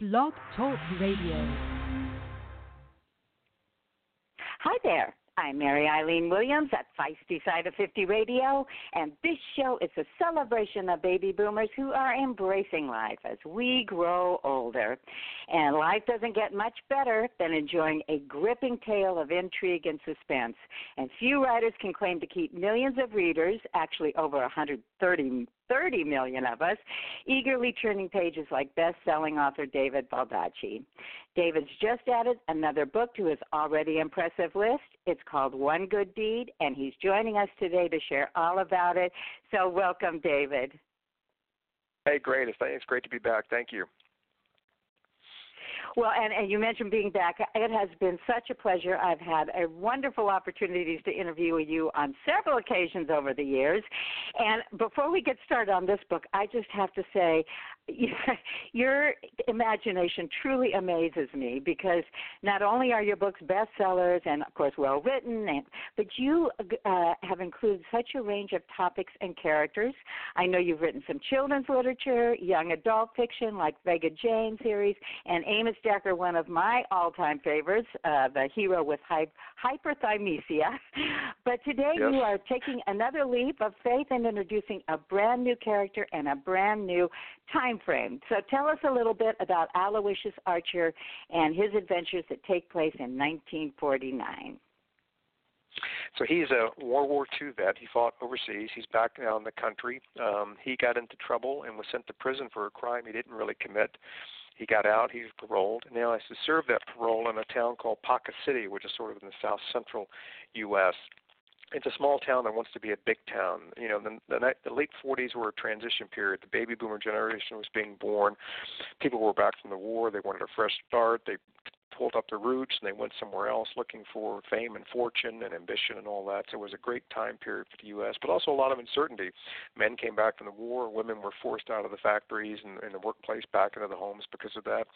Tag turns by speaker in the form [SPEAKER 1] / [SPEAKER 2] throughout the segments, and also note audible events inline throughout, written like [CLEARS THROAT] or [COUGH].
[SPEAKER 1] Blog Talk Radio.
[SPEAKER 2] Hi there. I'm Mary Eileen Williams at Feisty Side of 50 Radio, and this show is a celebration of baby boomers who are embracing life as we grow older. And life doesn't get much better than enjoying a gripping tale of intrigue and suspense. And few writers can claim to keep millions of readers, actually over 130 30 million of us, eagerly turning pages like best-selling author David Baldacci. David's just added another book to his already impressive list. It's called One Good Deed, and he's joining us today to share all about it. So welcome, David.
[SPEAKER 3] Hey, great. It's great to be back. Thank you.
[SPEAKER 2] Well, and, and you mentioned being back. It has been such a pleasure. I've had a wonderful opportunities to interview you on several occasions over the years. And before we get started on this book, I just have to say [LAUGHS] your imagination truly amazes me because not only are your books bestsellers and of course well written and but you uh, have included such a range of topics and characters i know you've written some children's literature young adult fiction like vega jane series and amos decker one of my all time favorites uh, the hero with hy- hyperthymesia [LAUGHS] but today
[SPEAKER 3] yes.
[SPEAKER 2] you are taking another leap of faith and introducing a brand new character and a brand new time frame. So tell us a little bit about Aloysius Archer and his adventures that take place in 1949.
[SPEAKER 3] So he's a World War II vet. He fought overseas. He's back now in the country. Um, he got into trouble and was sent to prison for a crime he didn't really commit. He got out. He was paroled. Now he has to serve that parole in a town called Ponca City, which is sort of in the south central U.S it's a small town that wants to be a big town. You know, the, the, the late 40s were a transition period. The baby boomer generation was being born. People were back from the war. They wanted a fresh start. They pulled up their roots and they went somewhere else looking for fame and fortune and ambition and all that. So it was a great time period for the U.S., but also a lot of uncertainty. Men came back from the war. Women were forced out of the factories and, and the workplace back into the homes because of that.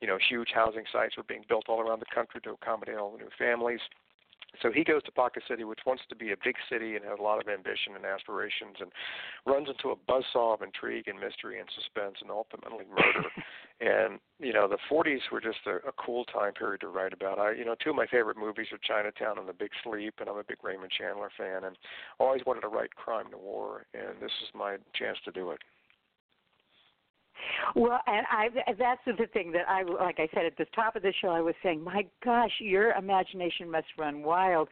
[SPEAKER 3] You know, huge housing sites were being built all around the country to accommodate all the new families so he goes to Ponca City, which wants to be a big city and has a lot of ambition and aspirations, and runs into a buzzsaw of intrigue and mystery and suspense and ultimately murder. [LAUGHS] and you know, the 40s were just a, a cool time period to write about. I, you know, two of my favorite movies are Chinatown and The Big Sleep, and I'm a big Raymond Chandler fan, and always wanted to write crime noir, and this is my chance to do it.
[SPEAKER 2] Well, and I that's the thing that I like I said at the top of the show I was saying, my gosh, your imagination must run wild.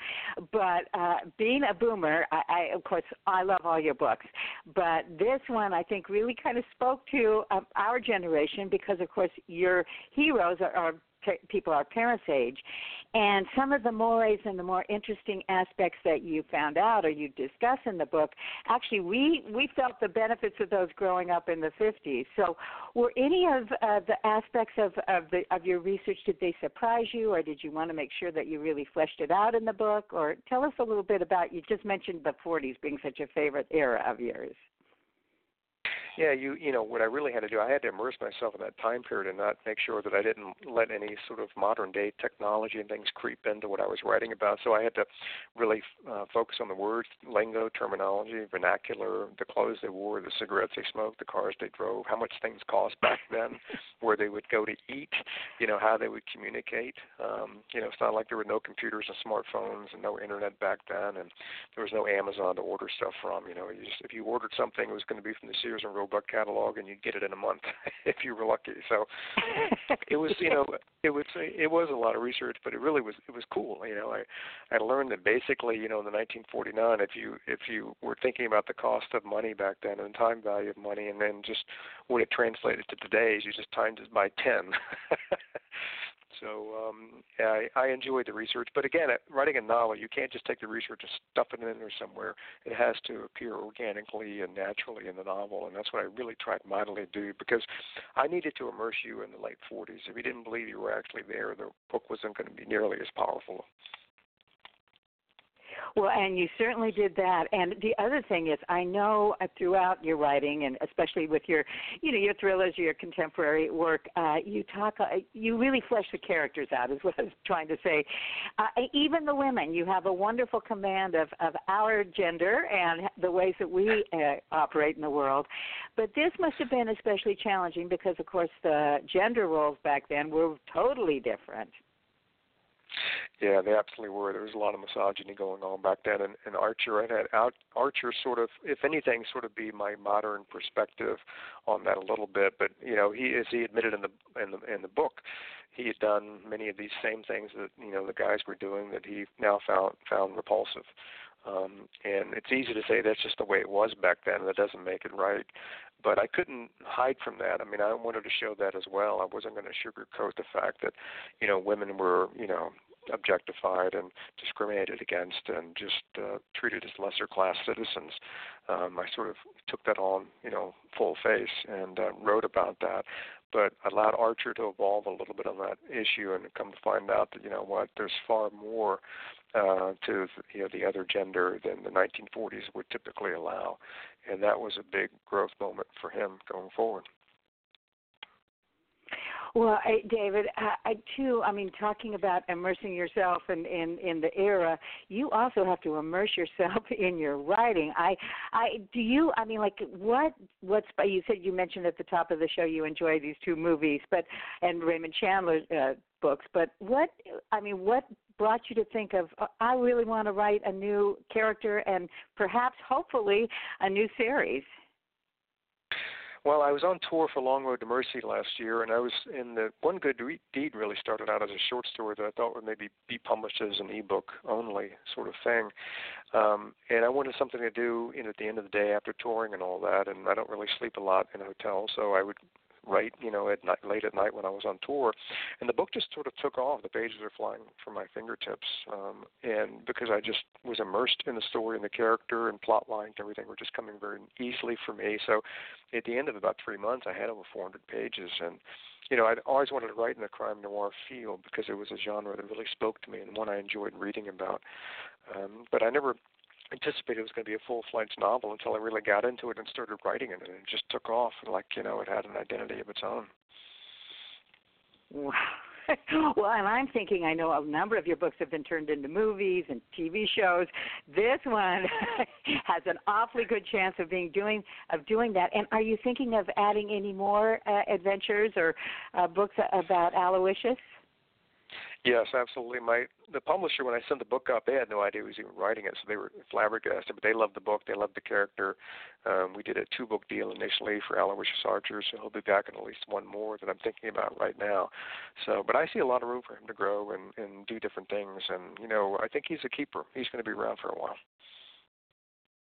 [SPEAKER 2] But uh being a boomer, I, I of course I love all your books, but this one I think really kind of spoke to um, our generation because of course your heroes are, are people our parents' age, and some of the mores and the more interesting aspects that you found out or you discuss in the book, actually we we felt the benefits of those growing up in the 50s. So, were any of uh, the aspects of of the of your research did they surprise you, or did you want to make sure that you really fleshed it out in the book? Or tell us a little bit about you just mentioned the 40s being such a favorite era of yours.
[SPEAKER 3] Yeah, you you know what I really had to do, I had to immerse myself in that time period and not make sure that I didn't let any sort of modern day technology and things creep into what I was writing about. So I had to really uh, focus on the words, lingo, terminology, vernacular, the clothes they wore, the cigarettes they smoked, the cars they drove, how much things cost [LAUGHS] back then, where they would go to eat, you know, how they would communicate. Um, you know, it's not like there were no computers and smartphones and no internet back then, and there was no Amazon to order stuff from. You know, you just if you ordered something, it was going to be from the Sears and Roebuck book catalog, and you'd get it in a month [LAUGHS] if you were lucky. So it was, you know, it was it was a lot of research, but it really was it was cool. You know, I I learned that basically, you know, in the 1949, if you if you were thinking about the cost of money back then and the time value of money, and then just when it translated to today's, you just times it by 10. [LAUGHS] So um, I, I enjoyed the research, but again, writing a novel, you can't just take the research and stuff it in there somewhere. It has to appear organically and naturally in the novel, and that's what I really tried mightily to do because I needed to immerse you in the late 40s. If you didn't believe you were actually there, the book wasn't going to be nearly as powerful.
[SPEAKER 2] Well, and you certainly did that. And the other thing is, I know uh, throughout your writing, and especially with your, you know, your thrillers, your contemporary work, uh, you talk, uh, you really flesh the characters out. Is what I was trying to say. Uh, even the women, you have a wonderful command of of our gender and the ways that we uh, operate in the world. But this must have been especially challenging because, of course, the gender roles back then were totally different.
[SPEAKER 3] Yeah, they absolutely were. There was a lot of misogyny going on back then, and, and Archer had had out, Archer sort of, if anything, sort of be my modern perspective on that a little bit. But you know, he as he admitted in the in the in the book, he had done many of these same things that you know the guys were doing that he now found found repulsive. Um, and it's easy to say that's just the way it was back then. That doesn't make it right. But I couldn't hide from that. I mean, I wanted to show that as well. I wasn't going to sugarcoat the fact that, you know, women were, you know, objectified and discriminated against and just uh, treated as lesser class citizens. Um, I sort of took that on, you know, full face and uh, wrote about that. But allowed Archer to evolve a little bit on that issue and come to find out that you know what, there's far more uh, to you know the other gender than the 1940s would typically allow, and that was a big growth moment for him going forward.
[SPEAKER 2] Well, I, David, I, I too. I mean, talking about immersing yourself in, in in the era, you also have to immerse yourself [LAUGHS] in your writing. I, I do you. I mean, like what? What's you said you mentioned at the top of the show you enjoy these two movies, but and Raymond Chandler uh, books. But what? I mean, what brought you to think of uh, I really want to write a new character and perhaps, hopefully, a new series?
[SPEAKER 3] Well, I was on tour for Long Road to Mercy last year, and I was in the One Good Deed really started out as a short story that I thought would maybe be published as an ebook only sort of thing. Um, and I wanted something to do you know, at the end of the day after touring and all that, and I don't really sleep a lot in hotels, so I would write, you know, at night, late at night when I was on tour, and the book just sort of took off. The pages are flying from my fingertips, um, and because I just was immersed in the story and the character and plot lines, everything were just coming very easily for me. So, at the end of about three months, I had over 400 pages, and you know, I'd always wanted to write in the crime noir field because it was a genre that really spoke to me and one I enjoyed reading about. Um, but I never anticipated it was going to be a full fledged novel until I really got into it and started writing it, and it just took off. Like you know, it had an identity of its own.
[SPEAKER 2] Wow. [LAUGHS] well, and I'm thinking I know a number of your books have been turned into movies and TV shows. This one [LAUGHS] has an awfully good chance of being doing of doing that. And are you thinking of adding any more uh, adventures or uh, books about Aloysius?
[SPEAKER 3] Yes, absolutely. My the publisher when I sent the book up, they had no idea who was even writing it, so they were flabbergasted. But they loved the book, they loved the character. Um, we did a two book deal initially for Aloysius Archer, so he'll be back in at least one more that I'm thinking about right now. So, but I see a lot of room for him to grow and and do different things, and you know I think he's a keeper. He's going to be around for a while.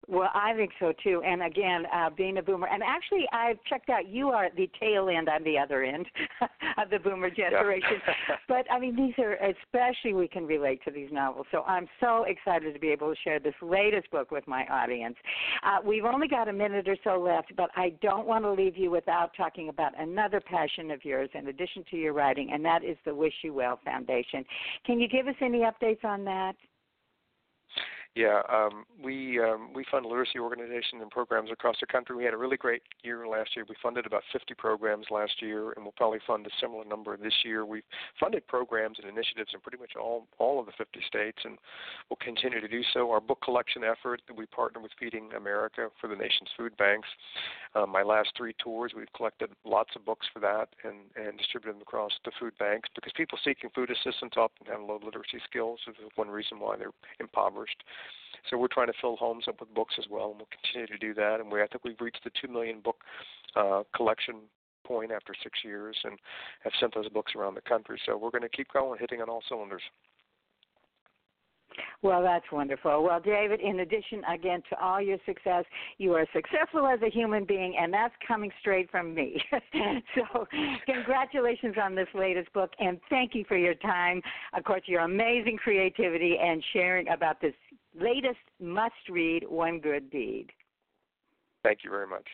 [SPEAKER 2] Well, I think so too. And again, uh, being a boomer, and actually, I've checked out. You are at the tail end. I'm the other end [LAUGHS] of the boomer generation.
[SPEAKER 3] Yeah. [LAUGHS]
[SPEAKER 2] but I mean, these are especially we can relate to these novels. So I'm so excited to be able to share this latest book with my audience. Uh, we've only got a minute or so left, but I don't want to leave you without talking about another passion of yours, in addition to your writing, and that is the Wish You Well Foundation. Can you give us any updates on that?
[SPEAKER 3] Yeah, um, we um, we fund literacy organizations and programs across the country. We had a really great year last year. We funded about 50 programs last year, and we'll probably fund a similar number this year. We've funded programs and initiatives in pretty much all all of the 50 states, and we'll continue to do so. Our book collection effort, we partner with Feeding America for the nation's food banks. Um, my last three tours, we've collected lots of books for that and and distributed them across the food banks because people seeking food assistance often have low literacy skills. This is one reason why they're impoverished. So we're trying to fill homes up with books as well, and we'll continue to do that. And we, I think we've reached the two million book uh, collection point after six years, and have sent those books around the country. So we're going to keep going, hitting on all cylinders.
[SPEAKER 2] Well, that's wonderful. Well, David, in addition, again, to all your success, you are successful as a human being, and that's coming straight from me. [LAUGHS] so, congratulations on this latest book, and thank you for your time. Of course, your amazing creativity and sharing about this latest must read, One Good Deed.
[SPEAKER 3] Thank you very much.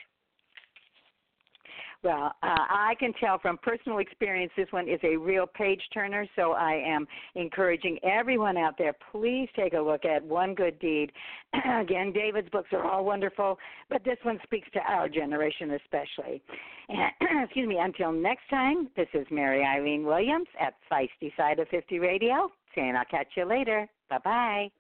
[SPEAKER 2] Well, uh, I can tell from personal experience this one is a real page turner, so I am encouraging everyone out there, please take a look at One Good Deed. [CLEARS THROAT] Again, David's books are all wonderful, but this one speaks to our generation especially. And, [CLEARS THROAT] excuse me, until next time, this is Mary Eileen Williams at Feisty Side of 50 Radio saying I'll catch you later. Bye bye.